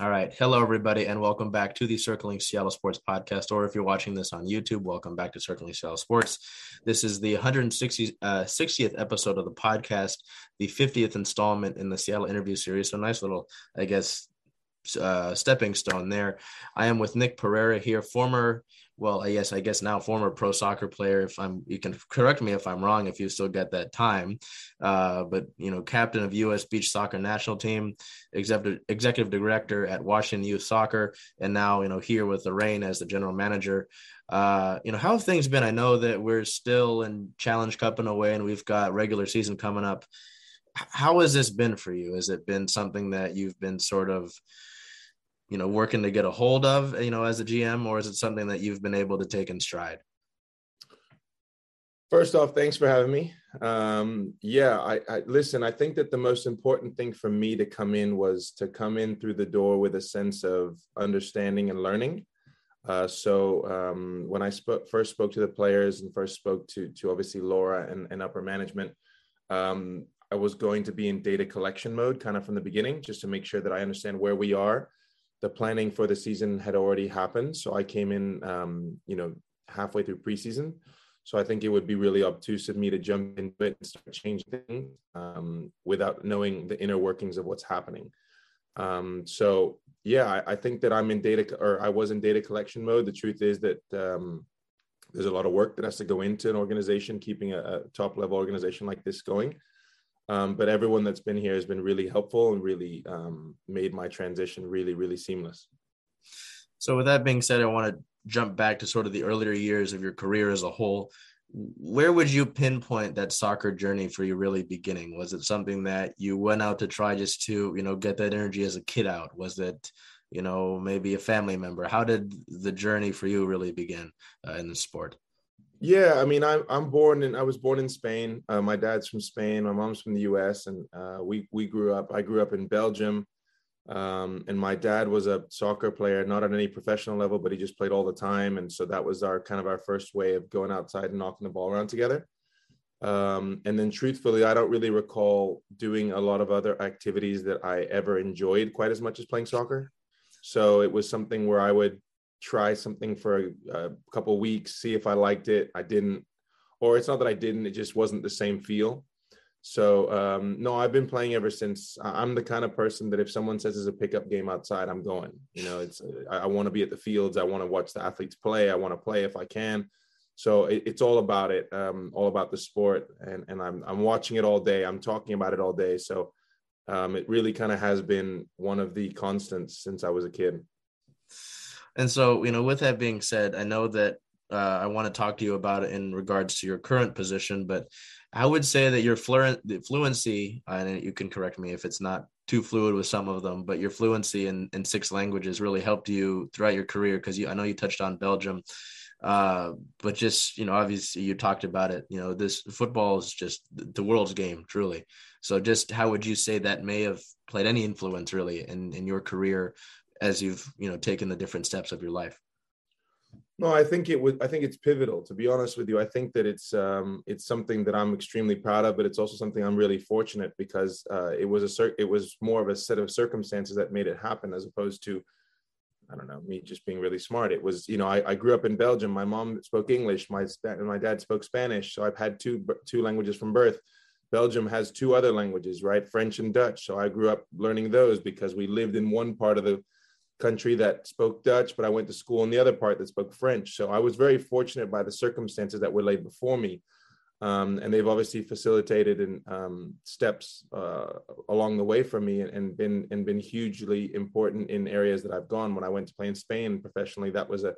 All right. Hello, everybody, and welcome back to the Circling Seattle Sports podcast. Or if you're watching this on YouTube, welcome back to Circling Seattle Sports. This is the 160th uh, 60th episode of the podcast, the 50th installment in the Seattle interview series. So, nice little, I guess, uh, stepping stone there. I am with Nick Perera here, former well, I guess I guess now former pro soccer player. If I'm, you can correct me if I'm wrong. If you still get that time, uh, but you know, captain of U.S. Beach Soccer National Team, executive executive director at Washington Youth Soccer, and now you know here with the Reign as the general manager. Uh, you know, how have things been? I know that we're still in Challenge Cup in a way, and we've got regular season coming up. How has this been for you? Has it been something that you've been sort of you know working to get a hold of you know as a gm or is it something that you've been able to take in stride? First off thanks for having me. Um, yeah I, I, listen i think that the most important thing for me to come in was to come in through the door with a sense of understanding and learning. Uh, so um, when i spoke, first spoke to the players and first spoke to to obviously laura and, and upper management um, i was going to be in data collection mode kind of from the beginning just to make sure that i understand where we are the planning for the season had already happened. So I came in, um, you know, halfway through preseason. So I think it would be really obtuse of me to jump into it and start changing things um, without knowing the inner workings of what's happening. Um, so yeah, I, I, think that I'm in data or I was in data collection mode. The truth is that um, there's a lot of work that has to go into an organization, keeping a, a top level organization like this going. Um, but everyone that's been here has been really helpful and really um, made my transition really, really seamless. So, with that being said, I want to jump back to sort of the earlier years of your career as a whole. Where would you pinpoint that soccer journey for you really beginning? Was it something that you went out to try just to, you know, get that energy as a kid out? Was it, you know, maybe a family member? How did the journey for you really begin uh, in the sport? Yeah, I mean, I'm I'm born and I was born in Spain. Uh, my dad's from Spain. My mom's from the U.S. and uh, we we grew up. I grew up in Belgium, um, and my dad was a soccer player, not at any professional level, but he just played all the time. And so that was our kind of our first way of going outside and knocking the ball around together. Um, and then, truthfully, I don't really recall doing a lot of other activities that I ever enjoyed quite as much as playing soccer. So it was something where I would try something for a, a couple weeks, see if I liked it. I didn't, or it's not that I didn't; it just wasn't the same feel. So um, no, I've been playing ever since. I'm the kind of person that if someone says there's a pickup game outside, I'm going. You know, it's I, I want to be at the fields. I want to watch the athletes play. I want to play if I can. So it, it's all about it, um, all about the sport, and and I'm I'm watching it all day. I'm talking about it all day. So um, it really kind of has been one of the constants since I was a kid. And so, you know, with that being said, I know that uh, I want to talk to you about it in regards to your current position, but I would say that your fluent fluency, and you can correct me if it's not too fluid with some of them, but your fluency in, in six languages really helped you throughout your career because you I know you touched on Belgium. Uh, but just you know, obviously you talked about it. You know, this football is just the world's game, truly. So, just how would you say that may have played any influence, really, in in your career as you've you know taken the different steps of your life no i think it would i think it's pivotal to be honest with you i think that it's um it's something that i'm extremely proud of but it's also something i'm really fortunate because uh it was a it was more of a set of circumstances that made it happen as opposed to I don't know, me just being really smart. It was, you know, I, I grew up in Belgium. My mom spoke English. My and my dad spoke Spanish. So I've had two two languages from birth. Belgium has two other languages, right? French and Dutch. So I grew up learning those because we lived in one part of the country that spoke Dutch, but I went to school in the other part that spoke French. So I was very fortunate by the circumstances that were laid before me. Um, and they've obviously facilitated in um, steps uh, along the way for me and, and, been and been hugely important in areas that I've gone. When I went to play in Spain professionally, that was a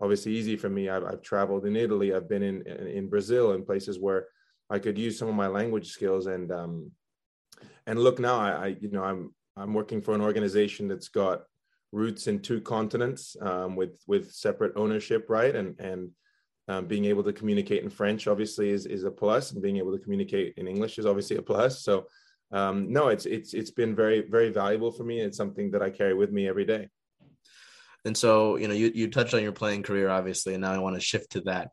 obviously easy for me. I've, I've traveled in Italy. I've been in, in, in Brazil in places where I could use some of my language skills and um, and look now. I, I you know I'm I'm working for an organization that's got roots in two continents um, with with separate ownership, right? And and um, being able to communicate in French obviously is is a plus, and being able to communicate in English is obviously a plus. So um, no, it's it's it's been very very valuable for me. It's something that I carry with me every day. And so you know you you touched on your playing career obviously, and now I want to shift to that.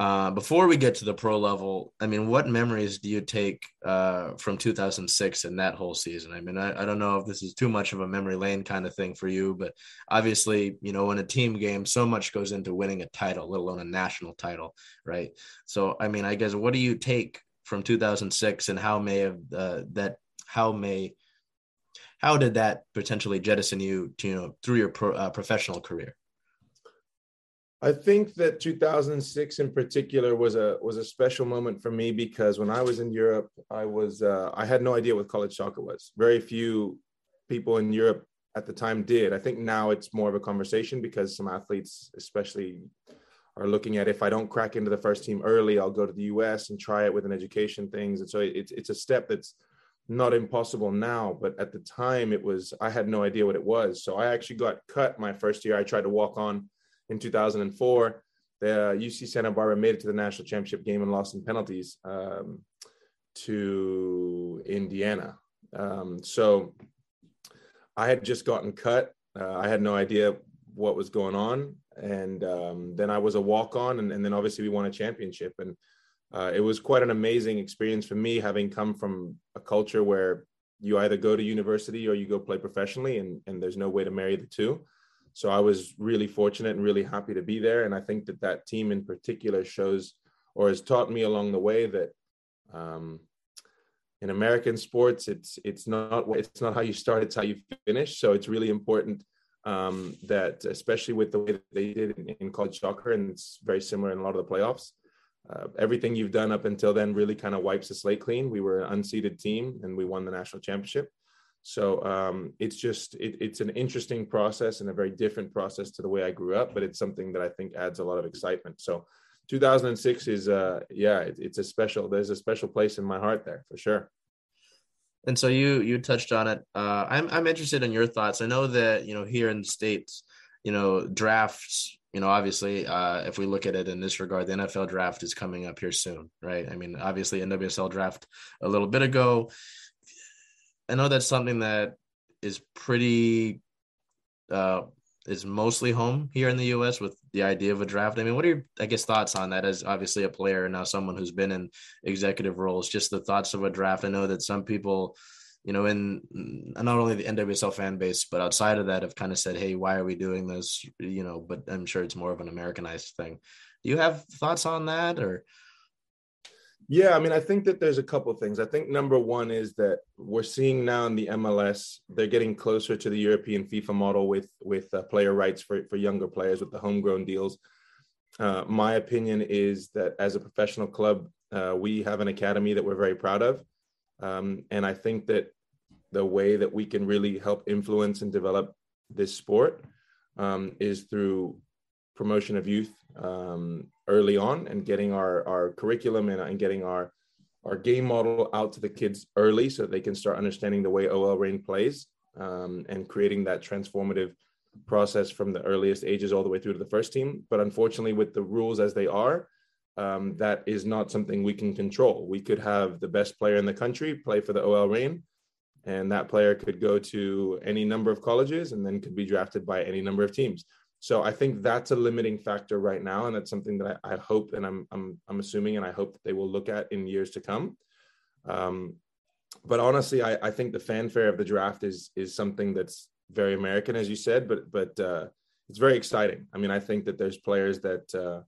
Uh, before we get to the pro level, I mean, what memories do you take uh, from 2006 and that whole season? I mean, I, I, don't know if this is too much of a memory lane kind of thing for you, but obviously, you know, in a team game, so much goes into winning a title, let alone a national title, right? So, I mean, I guess what do you take from 2006 and how may have uh, that, how may, how did that potentially jettison you, to, you know, through your pro, uh, professional career? I think that 2006 in particular was a was a special moment for me because when I was in Europe, I was uh, I had no idea what college soccer was. Very few people in Europe at the time did. I think now it's more of a conversation because some athletes, especially, are looking at if I don't crack into the first team early, I'll go to the US and try it with an education things. And so it's it's a step that's not impossible now, but at the time it was I had no idea what it was. So I actually got cut my first year. I tried to walk on in 2004. The UC Santa Barbara made it to the national championship game and lost in penalties um, to Indiana. Um, so I had just gotten cut. Uh, I had no idea what was going on. And um, then I was a walk on, and, and, then obviously we won a championship. And uh, it was quite an amazing experience for me, having come from a culture where you either go to university or you go play professionally, and, and there's no way to marry the two so I was really fortunate and really happy to be there. And I think that that team in particular shows or has taught me along the way that um, in American sports, it's it's not it's not how you start, it's how you finish. So it's really important um, that, especially with the way that they did in, in, college soccer, and it's very similar in a lot of the playoffs. Uh, everything you've done up until then really kind of wipes the slate clean. We were an unseeded team, and we won the national championship. So um, it's just it, it's an interesting process and a very different process to the way I grew up, but it's something that I think adds a lot of excitement. So 2006 is uh yeah it, it's a special there's a special place in my heart there for sure. And so you you touched on it. Uh, I'm I'm interested in your thoughts. I know that you know here in the states, you know drafts. You know, obviously, uh, if we look at it in this regard, the NFL draft is coming up here soon, right? I mean, obviously, NWSL draft a little bit ago I know that's something that is pretty uh is mostly home here in the US with the idea of a draft. I mean, what are your I guess thoughts on that as obviously a player and now someone who's been in executive roles, just the thoughts of a draft. I know that some people, you know, in not only the NWSL fan base, but outside of that have kind of said, Hey, why are we doing this? You know, but I'm sure it's more of an Americanized thing. Do you have thoughts on that or yeah, I mean, I think that there's a couple things. I think number one is that we're seeing now in the MLS they're getting closer to the European FIFA model with with uh, player rights for for younger players with the homegrown deals. Uh, my opinion is that as a professional club, uh, we have an academy that we're very proud of, um, and I think that the way that we can really help influence and develop this sport um, is through promotion of youth um, early on and getting our, our curriculum and, and getting our, our game model out to the kids early so they can start understanding the way OL Reign plays um, and creating that transformative process from the earliest ages all the way through to the first team. But unfortunately, with the rules as they are, um, that is not something we can control. We could have the best player in the country play for the OL Reign, and that player could go to any number of colleges and then could be drafted by any number of teams. So I think that's a limiting factor right now, and that's something that I, I hope and I'm, I'm I'm assuming and I hope that they will look at in years to come. Um, but honestly, I, I think the fanfare of the draft is is something that's very American, as you said, but but uh, it's very exciting. I mean, I think that there's players that uh,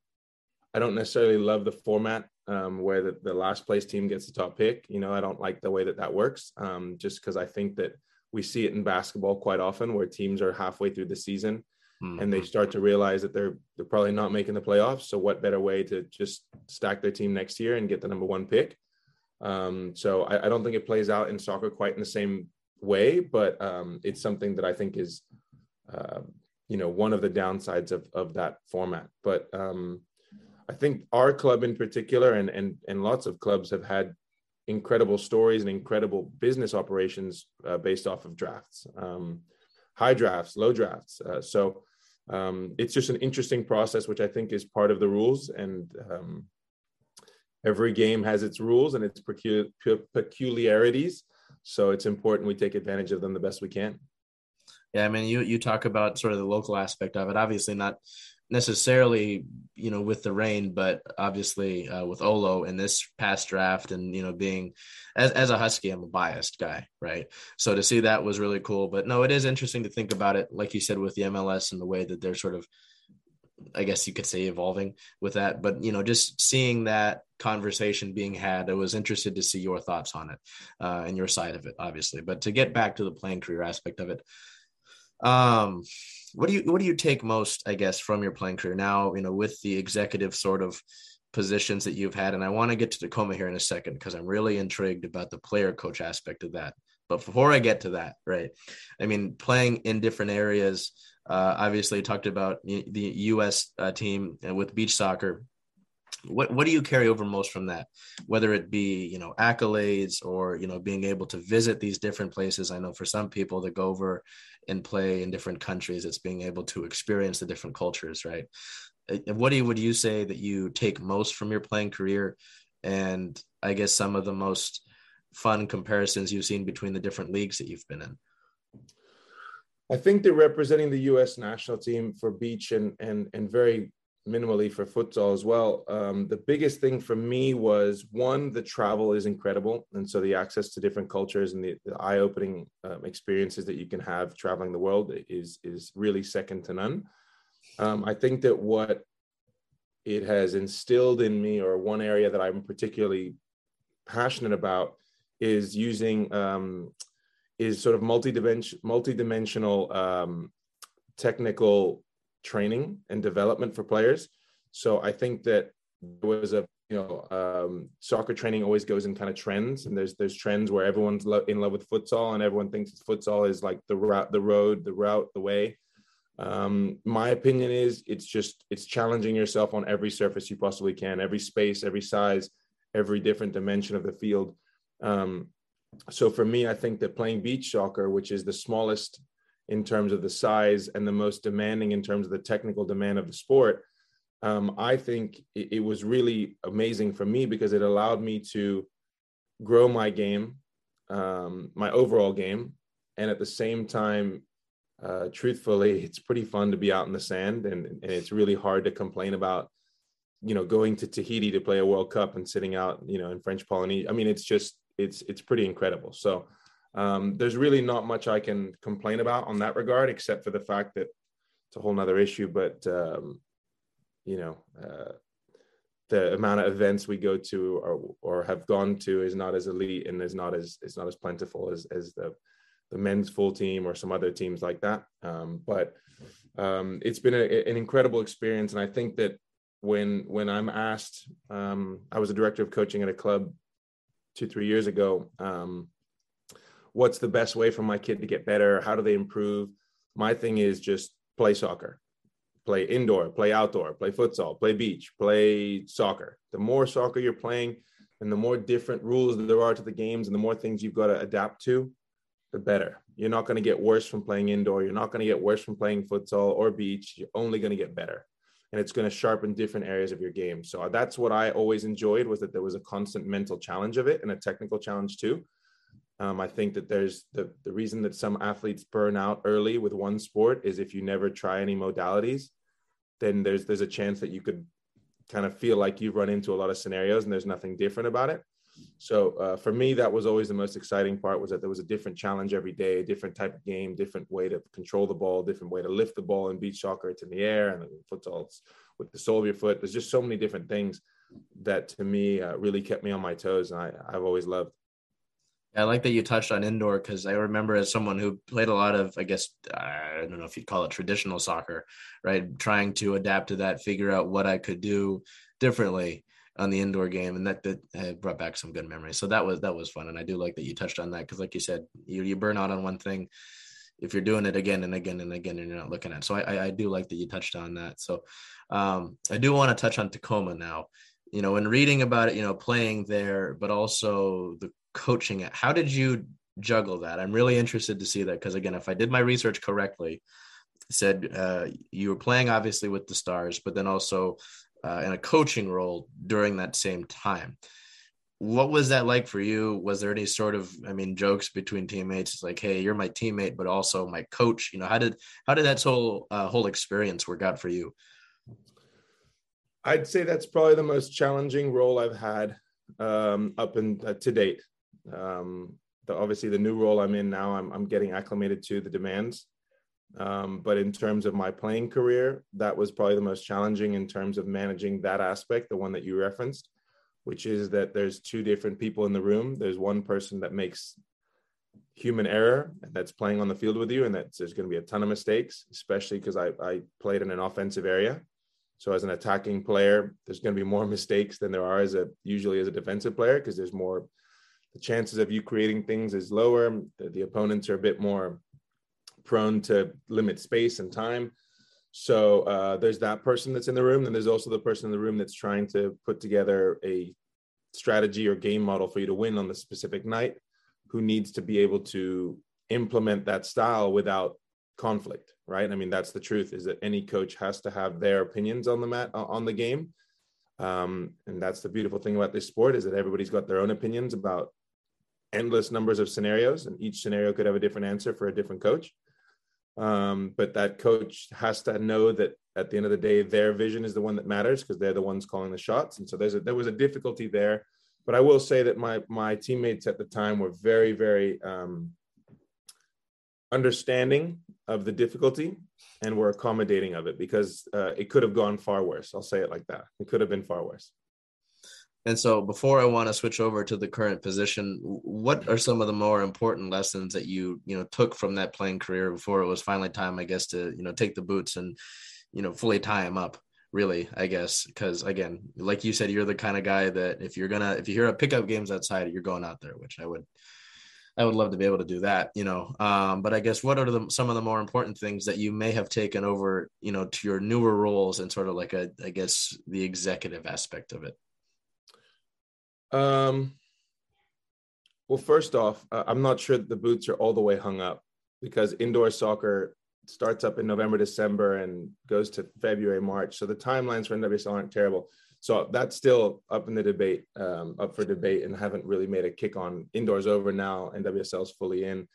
I don't necessarily love the format um, where the, the last place team gets the top pick. You know, I don't like the way that that works, um, just because I think that we see it in basketball quite often where teams are halfway through the season mm-hmm. and they start to realize that they're they're probably not making the playoffs. So what better way to just stack their team next year and get the number one pick? Um, so I, I, don't think it plays out in soccer quite in the same way, but um, it's something that I think is, uh, you know, one of the downsides of of that format. But um, I think our club in particular, and and and lots of clubs have had incredible stories and incredible business operations uh, based off of drafts, um, high drafts, low drafts. Uh, so um, it's just an interesting process, which I think is part of the rules. And um, every game has its rules and its peculiarities. So it's important we take advantage of them the best we can. Yeah, I mean, you you talk about sort of the local aspect of it. Obviously, not necessarily, you know, with the Reign, but obviously uh, with Olo in this past draft, and you know, being as as a Husky, I'm a biased guy, right? So to see that was really cool. But no, it is interesting to think about it, like you said, with the MLS and the way that they're sort of I guess you could say evolving with that. But you know, just seeing that conversation being had, I was interested to see your thoughts on it uh, and your side of it, obviously. But to get back to the playing career aspect of it, um, what do you what do you take most, I guess, from your playing career now? You know, with the executive sort of positions that you've had, and I want to get to Tacoma here in a second because I'm really intrigued about the player coach aspect of that. But before I get to that, right? I mean, playing in different areas uh, obviously, talked about the U.S. Uh, team with beach soccer. What what do you carry over most from that? Whether it be you know accolades or you know being able to visit these different places. I know for some people that go over and play in different countries, it's being able to experience the different cultures, right? Uh, what do you, would you say that you take most from your playing career? And I guess some of the most fun comparisons you've seen between the different leagues that you've been in. I think they're representing the U.S. national team for beach and and and very minimally for futsal as well. Um, the biggest thing for me was one, the travel is incredible, and so the access to different cultures and the, the eye-opening um, experiences that you can have traveling the world is is really second to none. Um, I think that what it has instilled in me, or one area that I'm particularly passionate about, is using um, is sort of multi-dimension, multi-dimensional um, technical training and development for players. So I think that there was a you know um, soccer training always goes in kind of trends, and there's there's trends where everyone's lo- in love with futsal, and everyone thinks futsal is like the route, the road, the route, the way. Um, my opinion is it's just it's challenging yourself on every surface you possibly can, every space, every size, every different dimension of the field. Um, so for me, I think that playing beach soccer, which is the smallest in terms of the size and the most demanding in terms of the technical demand of the sport, um, I think it, it, was really amazing for me because it allowed me to grow my game, um, my overall game, and at the same time, uh, truthfully, it's pretty fun to be out in the sand, and, and it's really hard to complain about, you know, going to Tahiti to play a World Cup and sitting out, you know, in French Polynesia. I mean, it's just it's it's pretty incredible. So um, there's really not much I can complain about on that regard, except for the fact that it's a whole nother issue. But um, you know, uh, the amount of events we go to or, or have gone to is not as elite and is not as is not as plentiful as as the the men's full team or some other teams like that. Um, but um, it's been a, an incredible experience, and I think that when when I'm asked, um, I was a director of coaching at a club two three years ago um, what's the best way for my kid to get better? How do they improve? My thing is just play soccer. Play indoor play outdoor play futsal play beach play soccer. The more soccer you're playing and the more different rules there are to the games and the more things you've got to adapt to the better. You're not going to get worse from playing indoor. You're not going to get worse from playing futsal or beach. You're only going to get better. And it's going to sharpen different areas of your game. So that's what I always enjoyed was that there was a constant mental challenge of it and a technical challenge too. Um, I think that there's the, the reason that some athletes burn out early with one sport is if you never try any modalities, then there's there's a chance that you could kind of feel like you've run into a lot of scenarios and there's nothing different about it. So uh, for me, that was always the most exciting part was that there was a different challenge every day, a different type of game, different way to control the ball, different way to lift the ball in beach soccer. It's in the air and futsal with the sole of your foot. There's just so many different things that to me uh, really kept me on my toes, and I, I've always loved. I like that you touched on indoor because I remember as someone who played a lot of, I guess, I don't know if you'd call it traditional soccer, right? Trying to adapt to that, figure out what I could do differently on the indoor game, and that that brought back some good memories. So that was that was fun, and I do like that you touched on that because, like you said, you you burn out on one thing if you're doing it again and again and again, and you're not looking at. So I I do like that you touched on that. So um, I do want to touch on Tacoma now. You know, when reading about it, you know, playing there, but also the coaching it. How did you juggle that? I'm really interested to see that because again, if I did my research correctly, said uh, you were playing obviously with the stars, but then also uh, in a coaching role during that same time. What was that like for you? Was there any sort of, I mean, jokes between teammates? It's like, hey, you're my teammate, but also my coach. You know, how did how did that whole uh, whole experience work out for you? I'd say that's probably the most challenging role I've had um, up in uh, to date. Um, the, obviously, the new role I'm in now, I'm, I'm getting acclimated to the demands. Um, but in terms of my playing career, that was probably the most challenging in terms of managing that aspect, the one that you referenced, which is that there's two different people in the room. There's one person that makes human error and that's playing on the field with you, and that there's going to be a ton of mistakes, especially because I, I played in an offensive area. So as an attacking player, there's going to be more mistakes than there are as a usually as a defensive player because there's more the chances of you creating things is lower. The, the, opponents are a bit more prone to limit space and time. So uh, there's that person that's in the room. and there's also the person in the room that's trying to put together a strategy or game model for you to win on the specific night, who needs to be able to implement that style without conflict, right? I mean, that's the truth is that any coach has to have their opinions on the mat, on the game. Um, and that's the beautiful thing about this sport is that everybody's got their own opinions about endless numbers of scenarios, and each scenario could have a different answer for a different coach. Um, but that coach has to know that at the end of the day, their vision is the one that matters because they're the ones calling the shots. And so there's a, there was a difficulty there. But I will say that my my teammates at the time were very very um, understanding of the difficulty and were accommodating of it because uh, it could have gone far worse. I'll say it like that. It could have been far worse. And so, before I want to switch over to the current position, what are some of the more important lessons that you you know took from that playing career before it was finally time, I guess, to you know take the boots and you know fully tie them up? Really, I guess, because again, like you said, you're the kind of guy that if you're gonna if you hear a pickup games outside, you're going out there, which I would I would love to be able to do that, you know. Um, but I guess what are the some of the more important things that you may have taken over, you know, to your newer roles and sort of like a, I guess, the executive aspect of it. Um, well, first off, I'm not sure the boots are all the way hung up because indoor soccer starts up in November, December, and goes to February, March. So the timelines for NWSL aren't terrible. So that's still up in the debate, um, up for debate, and haven't really made a kick on. Indoors over now, NWSL is fully in,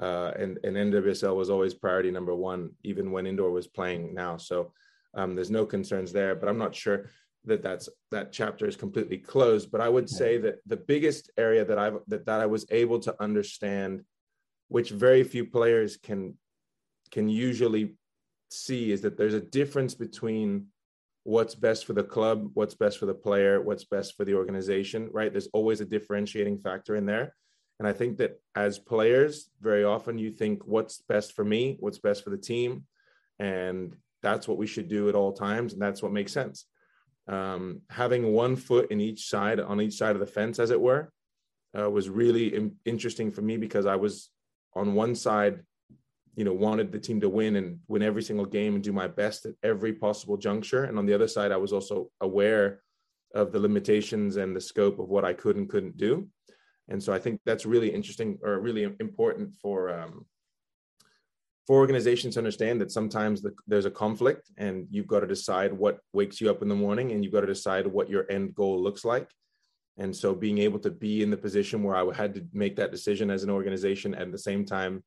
uh, and and NWSL was always priority number one, even when indoor was playing now. So um, there's no concerns there. But I'm not sure that that's that chapter is completely closed but i would say that the biggest area that i that, that i was able to understand which very few players can can usually see is that there's a difference between what's best for the club what's best for the player what's best for the organization right? There's always a differentiating factor in there. And i think that as players very often you think what's best for me what's best for the team and that's what we should do at all times and that's what makes sense um, having one foot in each side on each side of the fence, as it were, uh, was really interesting for me because I was on one side, you know, wanted the team to win and win every single game and do my best at every possible juncture, and on the other side, I was also aware of the limitations and the scope of what I could and couldn't do. And so I think that's really interesting or really important for um, for organizations to understand that sometimes the, there's a conflict and you've got to decide what wakes you up in the morning and you've got to decide what your end goal looks like. And so being able to be in the position where i had to make that decision as an organization at the same time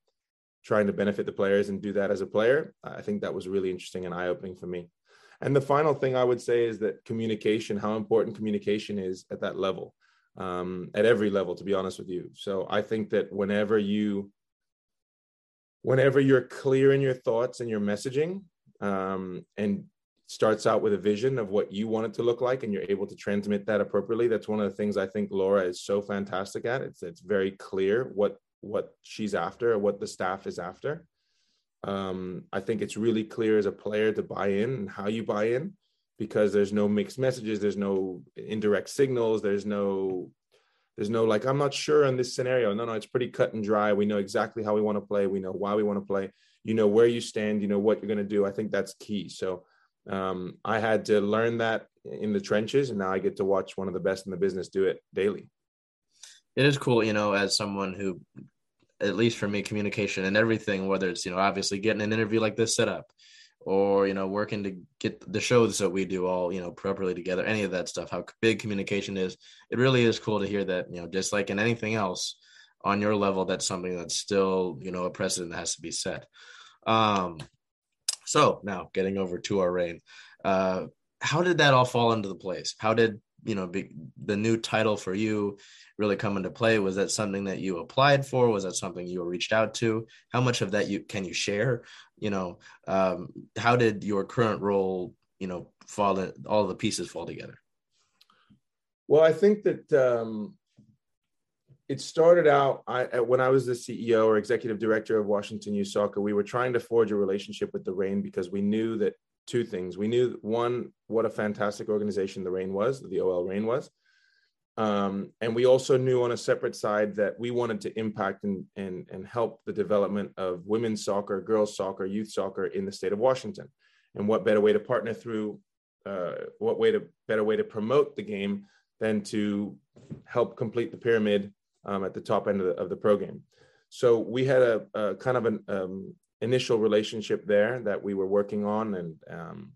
trying to benefit the players and do that as a player i think that was really interesting and eye-opening for me. And the final thing i would say is that communication how important communication is at that level um, at every level to be honest with you. So i think that whenever you whenever you're clear in your thoughts and your messaging um, and starts out with a vision of what you want it to look like and you're able to transmit that appropriately that's one of the things i think laura is so fantastic at. It's it's very clear what what she's after what the staff is after. Um, i think it's really clear as a player to buy in and how you buy in because there's no mixed messages there's no indirect signals there's no there's no like, I'm not sure in this scenario. No, no, it's pretty cut and dry. We know exactly how we want to play. We know why we want to play. You know where you stand. You know what you're going to do. I think that's key. So um, I had to learn that in the trenches, and now I get to watch one of the best in the business do it daily. It is cool, you know, as someone who, at least for me, communication and everything, whether it's you know obviously getting an interview like this set up, or you know working to get the shows that we do all you know properly together any of that stuff how big communication is it really is cool to hear that you know just like in anything else on your level that's something that's still you know a precedent that has to be set um so now getting over to our reign uh how did that all fall into the place? How did you know be, the new title for you really come into play? Was that something that you applied for? Was that something you reached out to? How much of that you can you share? You know, um, how did your current role, you know, fall? In, all the pieces fall together. Well, I think that um, it started out I, when I was the CEO or executive director of Washington Youth Soccer. We were trying to forge a relationship with the Reign because we knew that two things. We knew one, what a fantastic organization the Reign was, the OL Reign was. Um, and we also knew on a separate side that we wanted to impact and, and, and help the development of women's soccer, girls soccer, youth soccer in the state of Washington. And what better way to partner through, uh, what way to better way to promote the game than to help complete the pyramid um, at the top end of the, of the program. So we had a, a kind of an um, initial relationship there that we were working on, and um,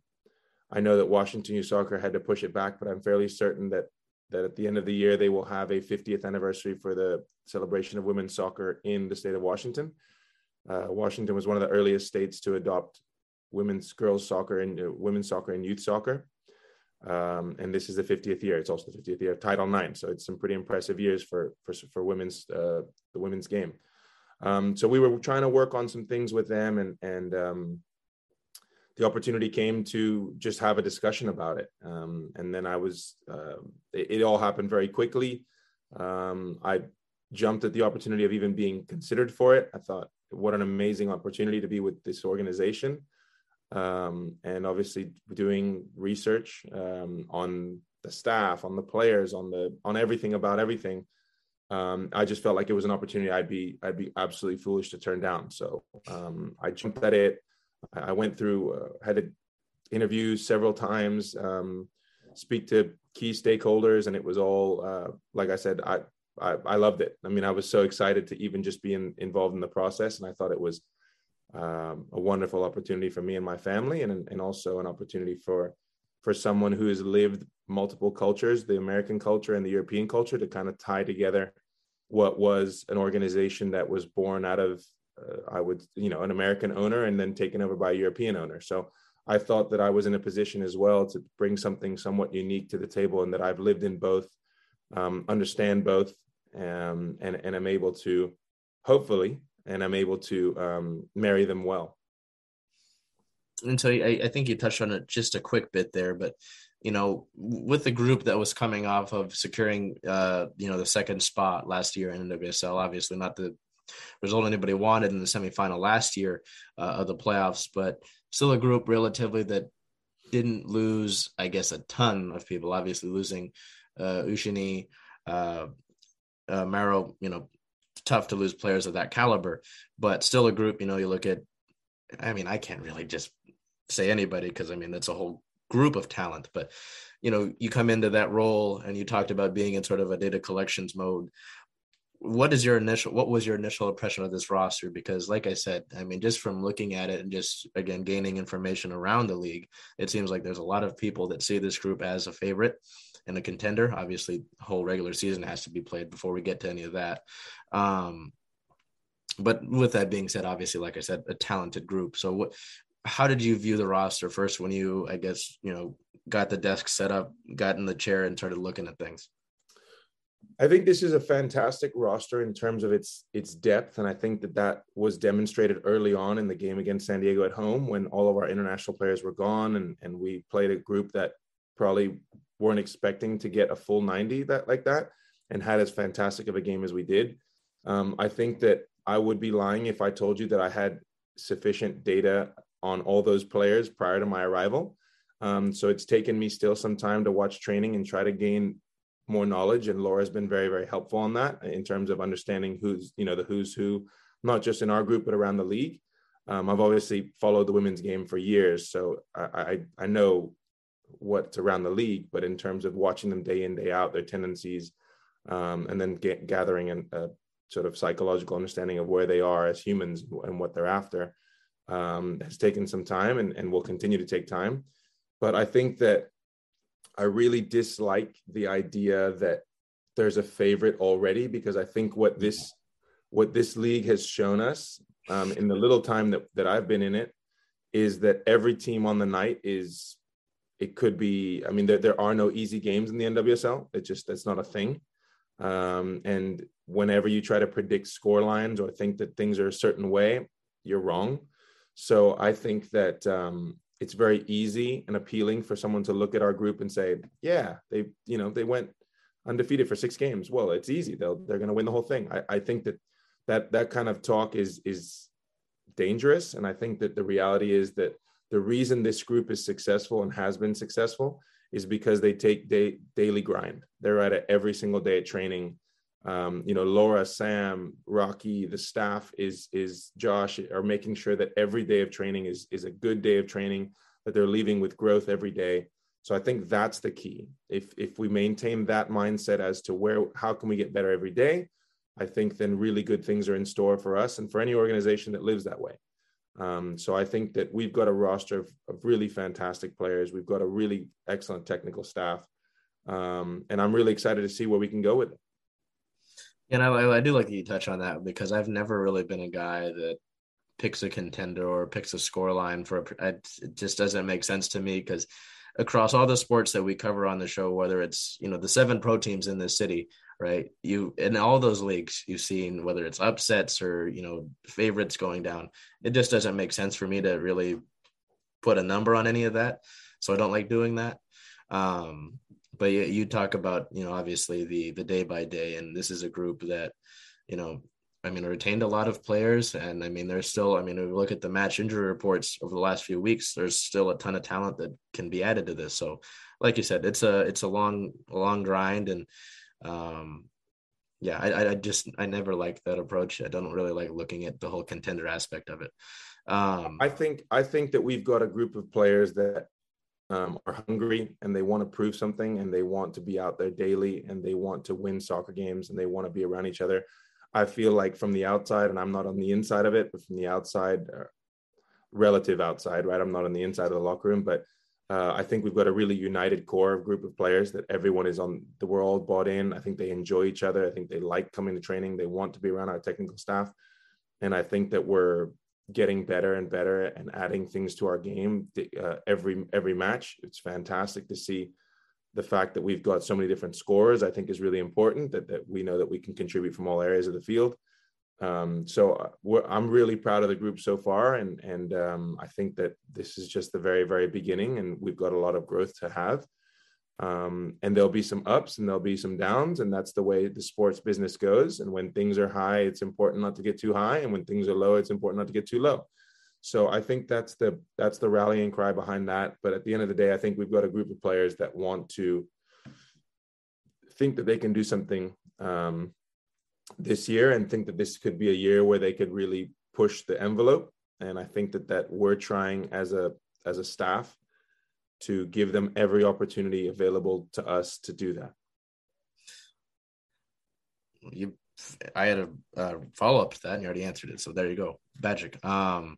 I know that Washington Youth Soccer had to push it back, but I'm fairly certain that that at the end of the year they will have a 50th anniversary for the celebration of women's soccer in the state of Washington. Uh, Washington was one of the earliest states to adopt women's girls soccer and uh, women's soccer and youth soccer. Um, and this is the 50th year. It's also the 50th year of Title IX, so it's some pretty impressive years for for, for women's uh, the women's game. Um, so we were trying to work on some things with them, and and um, the opportunity came to just have a discussion about it. Um, and then I was uh, it, it, all happened very quickly. Um, I jumped at the opportunity of even being considered for it. I thought, what an amazing opportunity to be with this organization um, and obviously doing research um, on the staff, on the players, on the on everything about everything. Um, I just felt like it was an opportunity I'd be I'd be absolutely foolish to turn down. So um, I jumped at it. I went through uh, had to interview several times, um, speak to key stakeholders, and it was all uh, like I said. I, I I loved it. I mean, I was so excited to even just be in, involved in the process, and I thought it was um, a wonderful opportunity for me and my family, and and also an opportunity for for someone who has lived multiple cultures, the American culture and the European culture, to kind of tie together what was an organization that was born out of uh, I would you know an American owner and then taken over by a European owner. So I thought that I was in a position as well to bring something somewhat unique to the table, and that I've lived in both, um, understand both, um, and and I'm able to hopefully and I'm able to um, marry them well. And so I, I think you touched on it just a quick bit there, but you know, with the group that was coming off of securing, uh, you know, the second spot last year in NWSL, obviously not the result anybody wanted in the semifinal last year uh, of the playoffs, but still a group relatively that didn't lose, I guess, a ton of people. Obviously, losing uh, Eugenie, uh, uh, Maro, you know, tough to lose players of that caliber, but still a group. You know, you look at, I mean, I can't really just say anybody because I mean that's a whole group of talent, but you know, you come into that role and you talked about being in sort of a data collections mode. What is your initial what was your initial impression of this roster? Because like I said, I mean, just from looking at it and just again gaining information around the league, it seems like there's a lot of people that see this group as a favorite and a contender. Obviously, whole regular season has to be played before we get to any of that. Um, but with that being said, obviously, like I said, a talented group. So, what, how did you view the roster first when you, I guess, you know, got the desk set up, got in the chair, and started looking at things? I think this is a fantastic roster in terms of its its depth, and I think that that was demonstrated early on in the game against San Diego at home when all of our international players were gone, and and we played a group that probably weren't expecting to get a full 90 that like that and had as fantastic of a game as we did. Um, I think that I would be lying if I told you that I had sufficient data on all those players prior to my arrival. Um, so it's taken me still some time to watch training and try to gain more knowledge. And Laura's been very, very helpful on that in terms of understanding who's, you know, the who's who, not just in our group, but around the league. Um, I've obviously followed the women's game for years, so I, I, I know what's around the league, but in terms of watching them day in day out, their tendencies, um, and then get, gathering a sort of psychological understanding of where they are as humans and what they're after, um, has taken some time and, and will continue to take time. But I think that I really dislike the idea that there's a favorite already because I think what this what this league has shown us um, in the little time that, that I've been in it is that every team on the night is it could be. I mean, there there are no easy games in the NWSL. It just that's not a thing. Um, and whenever you try to predict score lines or think that things are a certain way, you're wrong. So I think that um, it's very easy and appealing for someone to look at our group and say, yeah, they, you know, they went undefeated for six games. Well, it's easy. They'll, they're going to win the whole thing. I, I think that that, that kind of talk is, is dangerous. And I think that the reality is that the reason this group is successful and has been successful is because they take day, daily grind. They're at it every single day at training. Um, you know, Laura, Sam, Rocky, the staff is is Josh are making sure that every day of training is is a good day of training. That they're leaving with growth every day. So I think that's the key. If if we maintain that mindset as to where how can we get better every day, I think then really good things are in store for us and for any organization that lives that way. Um, so I think that we've got a roster of, of, really fantastic players. We've got a really excellent technical staff, um, and I'm really excited to see where we can go with it. And I, I do like that you touch on that because I've never really been a guy that picks a contender or picks a score line for a, it just doesn't make sense to me because across all the sports that we cover on the show, whether it's you know the seven pro teams in this city, right? You in all those leagues, you've seen whether it's upsets or you know favorites going down. It just doesn't make sense for me to really put a number on any of that. So I don't like doing that. Um, but you, you talk about you know obviously the the day by day, and this is a group that you know I mean, retained a lot of players, and I mean, there's still. I mean, if we look at the match injury reports over the last few weeks, there's still a ton of talent that can be added to this. So, like you said, it's a it's a long long grind, and um, yeah, I, I just I never like that approach. I don't really like looking at the whole contender aspect of it. Um, I think I think that we've got a group of players that um, are hungry and they want to prove something and they want to be out there daily and they want to win soccer games and they want to be around each other. I feel like from the outside, and I'm not on the inside of it, but from the outside, uh, relative outside, right? I'm not on the inside of the locker room, but uh, I think we've got a really united core of group of players that everyone is on. The we're all bought in. I think they enjoy each other. I think they like coming to training. They want to be around our technical staff, and I think that we're getting better and better and adding things to our game uh, every every match. It's fantastic to see the fact that we've got so many different scores, I think, is really important. That that we know that we can contribute from all areas of the field. Um, so uh, I'm really proud of the group so far, and and um, I think that this is just the very very beginning, and we've got a lot of growth to have. Um, and there'll be some ups and there'll be some downs, and that's the way the sports business goes. And when things are high, it's important not to get too high, and when things are low, it's important not to get too low. So I think that's the that's the rallying cry behind that. But at the end of the day, I think we've got a group of players that want to think that they can do something um, this year and think that this could be a year where they could really push the envelope. And I think that that we're trying as a as a staff to give them every opportunity available to us to do that. You, I had a, follow up to that, and you already answered it. So there you go, Magic. Um,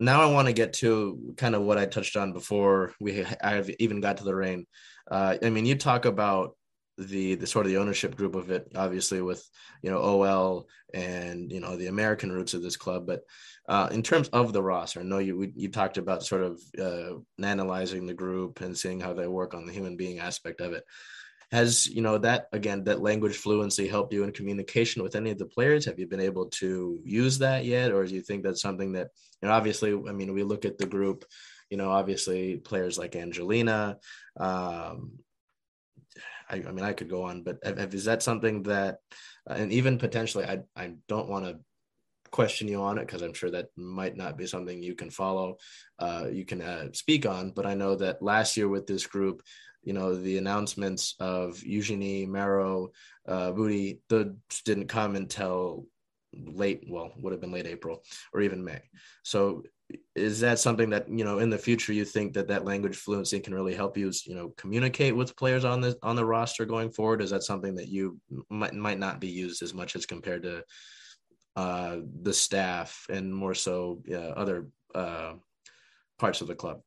now I want to get to kind of what I touched on before we I've even got to the Reign. Uh, I mean, you talk about the the sort of the ownership group of it, obviously with you know OL and you know the American roots of this club, but uh, in terms of the roster, I know you you talked about sort of uh, analyzing the group and seeing how they work on the human being aspect of it. Has you know that again that language fluency helped you in communication with any of the players? Have you been able to use that yet? Or do you think that's something that you know obviously i mean we look at the group you know obviously players like angelina um I, I mean i could go on but have, is that something that and even potentially i i don't want to question you on it because I'm sure that might not be something you can follow, uh, you can uh, speak on. But I know that last year with this group, you know, the announcements of Eugenie, Maro, uh, Booty, those didn't come until late, well, would have been late April or even May. So is that something that, you know, in the future, you think that that language fluency can really help you, you know, communicate with players on the, on the roster going forward? Is that something that you might, might not be used as much as compared to uh, the staff and more so uh, other uh, parts of the club?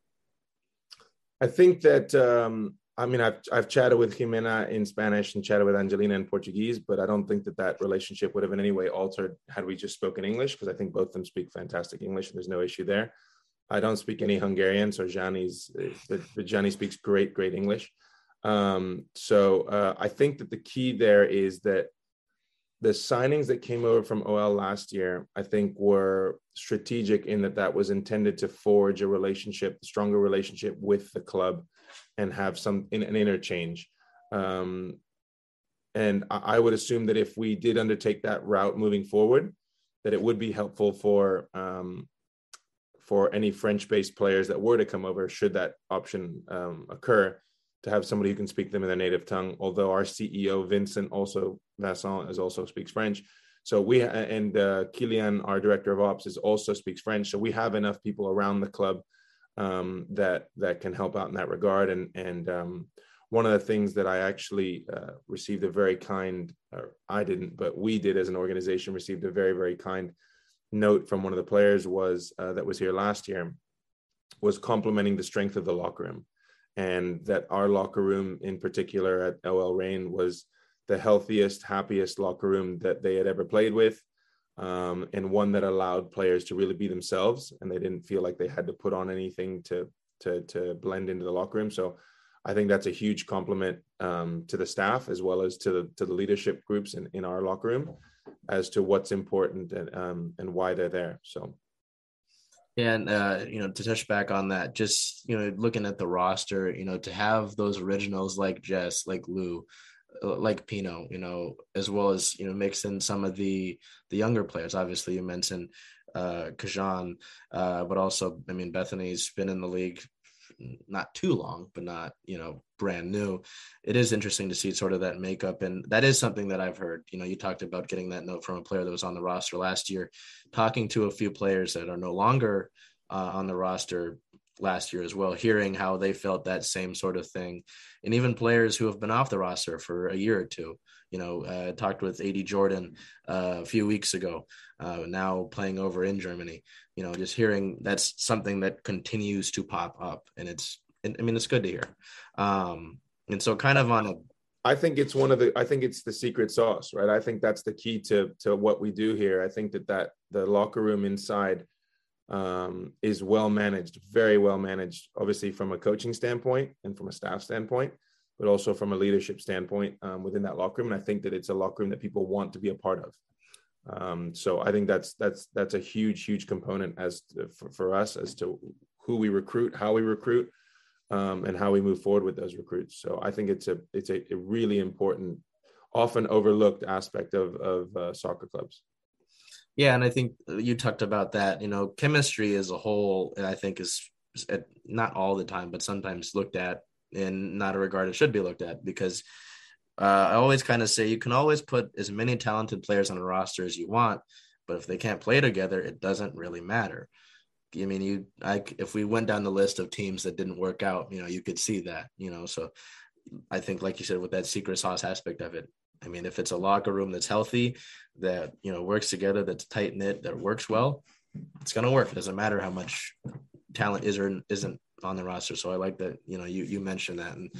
I think that um, I mean, I've I've chatted with Jimena in Spanish and chatted with Angelina in Portuguese, but I don't think that that relationship would have in any way altered had we just spoken English because I think both of them speak fantastic English and there's no issue there. I don't speak any Hungarian, so Gianni's, but, but Gianni speaks great, great English. Um, so uh, I think that the key there is that the signings that came over from OL last year, I think, were strategic in that that was intended to forge a relationship, stronger relationship with the club, and have some in, an interchange. Um, and I, I would assume that if we did undertake that route moving forward, that it would be helpful for um, for any French-based players that were to come over, should that option um, occur, to have somebody who can speak them in their native tongue. Although our CEO Vincent also Vincent is also speaks French, so we and uh, Kilian, our director of ops, is also speaks French. So we have enough people around the club um, that that can help out in that regard. And and um, one of the things that I actually uh, received a very kind, or I didn't, but we did as an organization received a very very kind note from one of the players was uh, that was here last year was complimenting the strength of the locker room and that our locker room in particular at OL Reign was the healthiest, happiest locker room that they had ever played with, um, and one that allowed players to really be themselves, and they didn't feel like they had to put on anything to to to blend into the locker room. So, I think that's a huge compliment um, to the staff as well as to the to the leadership groups in, in our locker room as to what's important and um, and why they're there. So. Yeah, And uh, you know, to touch back on that, just you know, looking at the roster, you know, to have those originals like Jess, like Lu, like Pino, you know, as well as you know, mix in some of the the younger players. Obviously, you mentioned uh, Kajan, uh, but also, I mean, Bethany's been in the league not too long, but not you know brand new. It is interesting to see sort of that makeup, and that is something that I've heard. You know, you talked about getting that note from a player that was on the roster last year. Talking to a few players that are no longer uh, on the roster last year as well, hearing how they felt that same sort of thing, and even players who have been off the roster for a year or two. You know, uh, talked with AD Jordan uh, a few weeks ago, uh, now playing over in Germany. You know, just hearing that's something that continues to pop up, and it's, I mean, it's good to hear. Um, and so, kind of on a I think it's one of the I think it's the secret sauce, right? I think that's the key to to what we do here. I think that that the locker room inside um, is well managed, very well managed, obviously from a coaching standpoint and from a staff standpoint, but also from a leadership standpoint um, within that locker room. And I think that it's a locker room that people want to be a part of. Um, so I think that's that's that's a huge, huge component as to, for, for us as to who we recruit, how we recruit, um, and how we move forward with those recruits. So I think it's a it's a, a really important, often overlooked aspect of of uh, soccer clubs. Yeah, and I think you talked about that. You know, chemistry as a whole, I think is not all the time, but sometimes looked at in not a regard it should be looked at because uh, I always kind of say you can always put as many talented players on a roster as you want, but if they can't play together, it doesn't really matter. I mean, you, I, if we went down the list of teams that didn't work out, you know, you could see that, you know, so I think, like you said, with that secret sauce aspect of it, I mean, if it's a locker room that's healthy, that you know works together, that's tight knit, that works well, it's gonna work. It doesn't matter how much talent is or isn't on the roster. So I like that you know you you mentioned that and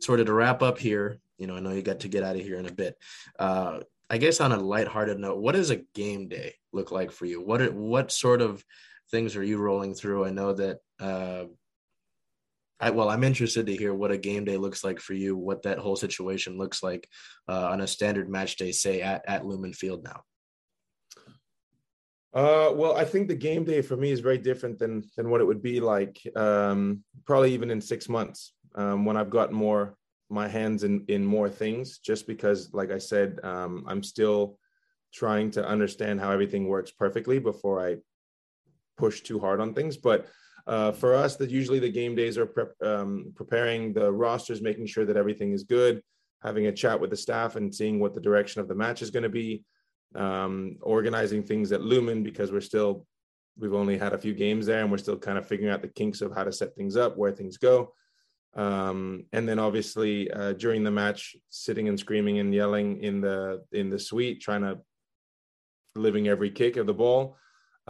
sort of to wrap up here. You know, I know you got to get out of here in a bit. Uh, I guess on a lighthearted note, what does a game day look like for you? What what sort of things are you rolling through? I know that uh, I, well, I'm interested to hear what a game day looks like for you, what that whole situation looks like uh, on a standard match day, say at, at Lumen Field now. Uh, well, I think the game day for me is very different than than what it would be like um, probably even in six months um, when I've got more my hands in in more things. Just because, like I said, um, I'm still trying to understand how everything works perfectly before I push too hard on things. But uh, for us, that usually the game days are prep, um, preparing the rosters, making sure that everything is good, having a chat with the staff, and seeing what the direction of the match is going to be. Um, organizing things at Lumen because we're still we've only had a few games there, and we're still kind of figuring out the kinks of how to set things up, where things go. Um, and then obviously uh, during the match, sitting and screaming and yelling in the in the suite, trying to living every kick of the ball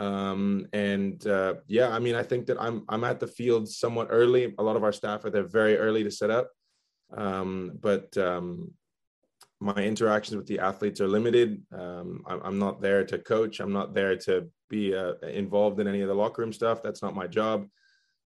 um, and uh, yeah, I mean, I think that I'm I'm at the field somewhat early. A lot of our staff are there very early to set up, um, but um, my interactions with the athletes are limited. Um, I'm, I'm, not there to coach. I'm not there to be uh, involved in any of the locker room stuff. That's not my job.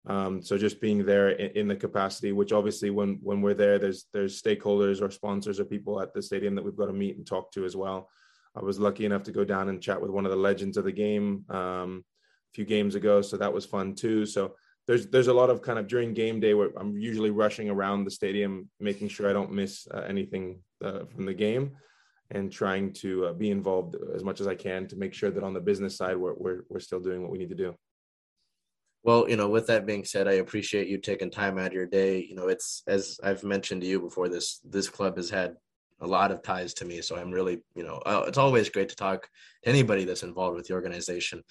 Um, so just being there in, in, the capacity, which obviously when when we're there, there's there's stakeholders or sponsors or people at the stadium that we've got to meet and talk to as well. I was lucky enough to go down and chat with one of the legends of the game um, a few games ago, so that was fun too. So there's there's a lot of kind of during game day where I'm usually rushing around the stadium, making sure I don't miss uh, anything uh, from the game, and trying to uh, be involved as much as I can to make sure that on the business side we're we're, we're still doing what we need to do. Well, you know, with that being said, I appreciate you taking time out of your day. You know, it's as I've mentioned to you before. This this club has had a lot of ties to me, so I'm really, you know, uh, it's always great to talk to anybody that's involved with the organization.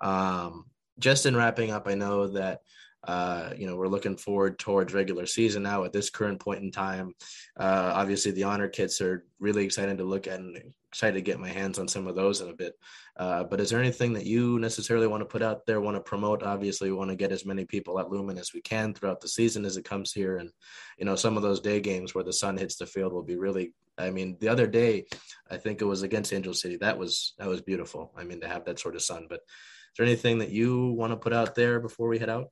Um, just in wrapping up, I know that uh, you know, we're looking forward towards regular season now at this current point in time. Uh, obviously, the honor kits are really excited to look at and excited to get my hands on some of those in a bit. Uh, but is there anything that you necessarily want to put out there, want to promote? Obviously, we want to get as many people at Lumen as we can throughout the season as it comes here. And, you know, some of those day games where the sun hits the field will be really, I mean, the other day, I think it was against Angel City. That was, that was beautiful. I mean, to have that sort of sun. But is there anything that you want to put out there before we head out?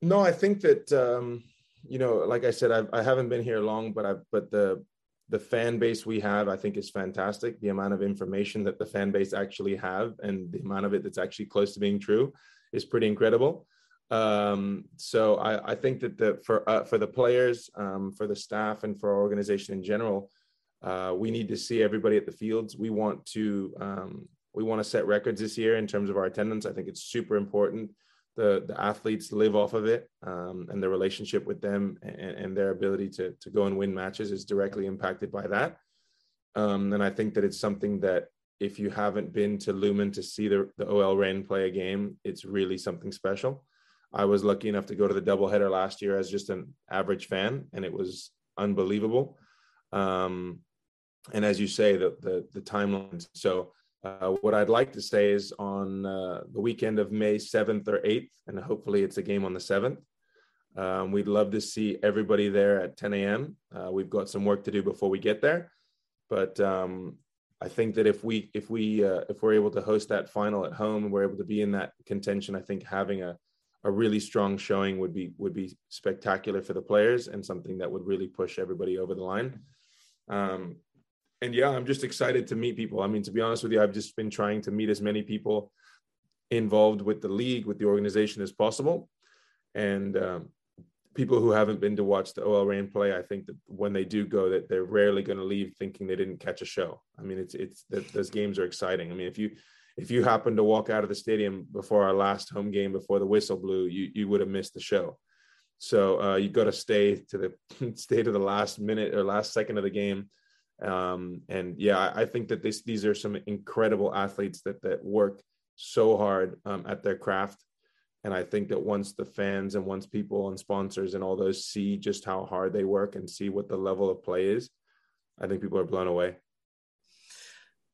No, I think that um, you know, like I said, I've, I haven't been here long, but I but the the fan base we have, I think, is fantastic. The amount of information that the fan base actually have, and the amount of it that's actually close to being true, is pretty incredible. Um, so I, I think that the for uh, for the players, um, for the staff, and for our organization in general, uh, we need to see everybody at the fields. We want to um, we want to set records this year in terms of our attendance. I think it's super important the the athletes live off of it, um, and the relationship with them and, and, their ability to to go and win matches is directly impacted by that. Um, and I think that it's something that if you haven't been to Lumen to see the the OL Reign play a game, it's really something special. I was lucky enough to go to the doubleheader last year as just an average fan, and it was unbelievable. Um, and as you say, the the, the timelines. So uh, what I'd like to say is on uh, the weekend of May 7th or 8th, and hopefully it's a game on the 7th. Um, we'd love to see everybody there at 10 a.m. Uh, we've got some work to do before we get there, but um, I think that if we if we uh, if we're able to host that final at home and we're able to be in that contention, I think having a a really strong showing would be would be spectacular for the players and something that would really push everybody over the line. Um, and yeah, I'm just excited to meet people. I mean, to be honest with you, I've just been trying to meet as many people involved with the league, with the organization as possible. And um, people who haven't been to watch the OL Reign play, I think that when they do go, that they're rarely going to leave thinking they didn't catch a show. I mean, it's it's that those games are exciting. I mean, if you if you happen to walk out of the stadium before our last home game before the whistle blew, you you would have missed the show. So uh, you got to stay to the stay to the last minute or last second of the game um, and yeah, I think that this, these are some incredible athletes that that work so hard um, at their craft. And I think that once the fans and once people and sponsors and all those see just how hard they work and see what the level of play is, I think people are blown away.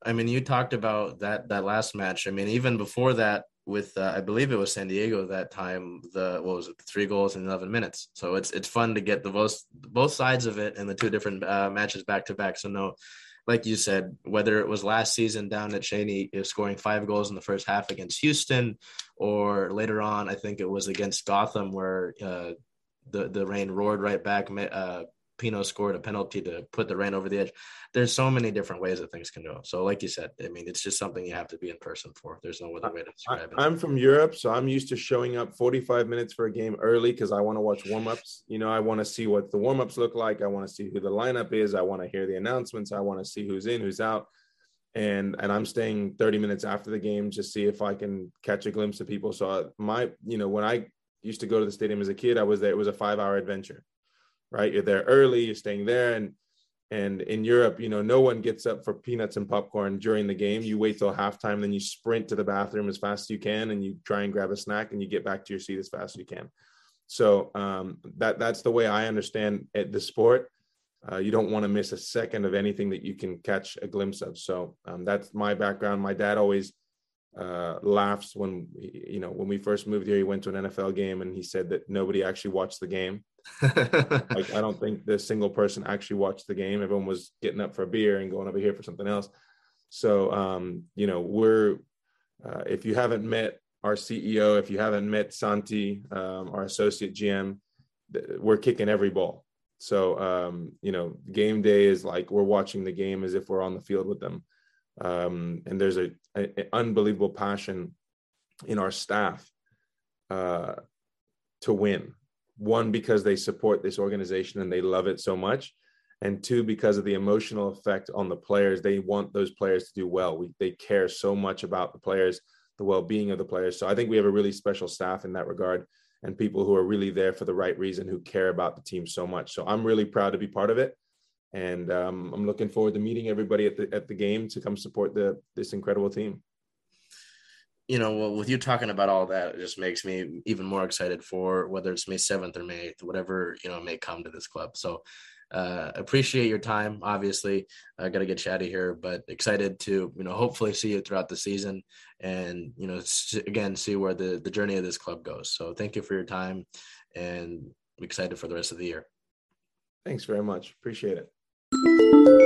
I mean, you talked about that that last match. I mean, even before that, with uh, I believe it was San Diego that time. The what was it? Three goals in eleven minutes. So it's it's fun to get the both both sides of it and the two different uh, matches back to back. So no, like you said, whether it was last season down at Cheney scoring five goals in the first half against Houston, or later on, I think it was against Gotham where uh, the the Reign roared right back. Uh, Pino scored a penalty to put the Reign over the edge. There's so many different ways that things can go. So, like you said, I mean, it's just something you have to be in person for. There's no other way to describe it. I'm from Europe, so I'm used to showing up 45 minutes for a game early because I want to watch warm ups. You know, I want to see what the warm ups look like. I want to see who the lineup is. I want to hear the announcements. I want to see who's in, who's out. And and I'm staying 30 minutes after the game to see if I can catch a glimpse of people. So my, you know, when I used to go to the stadium as a kid, I was there. It was a five hour adventure right? You're there early, you're staying there. And and in Europe, you know, no one gets up for peanuts and popcorn during the game. You wait till halftime, then you sprint to the bathroom as fast as you can, and you try and grab a snack, and you get back to your seat as fast as you can. So um, that that's the way I understand it, the sport. Uh, you don't want to miss a second of anything that you can catch a glimpse of. So um, that's my background. My dad always uh, laughs when you know when we first moved here. He went to an NFL game and he said that nobody actually watched the game like I don't think the single person actually watched the game. Everyone was getting up for a beer and going over here for something else. So um, you know, we're uh, if you haven't met our CEO, if you haven't met Santi, um, our associate GM, we're kicking every ball. So um, you know, game day is like we're watching the game as if we're on the field with them, um, and there's a, a, unbelievable passion in our staff uh, to win. One because they support this organization and they love it so much, and two because of the emotional effect on the players. They want those players to do well. We, they care so much about the players, the well-being of the players. So I think we have a really special staff in that regard and people who are really there for the right reason, who care about the team so much. So I'm really proud to be part of it, and um, I'm looking forward to meeting everybody at the at the game to come support the this incredible team. You know, with you talking about all that, it just makes me even more excited for whether it's May 7th or May 8th, whatever, you know, may come to this club. So uh, appreciate your time. Obviously, I got to get chatty here, but excited to you know hopefully see you throughout the season, and you know again see where the the journey of this club goes. So thank you for your time, and I'm excited for the rest of the year. Thanks very much. Appreciate it.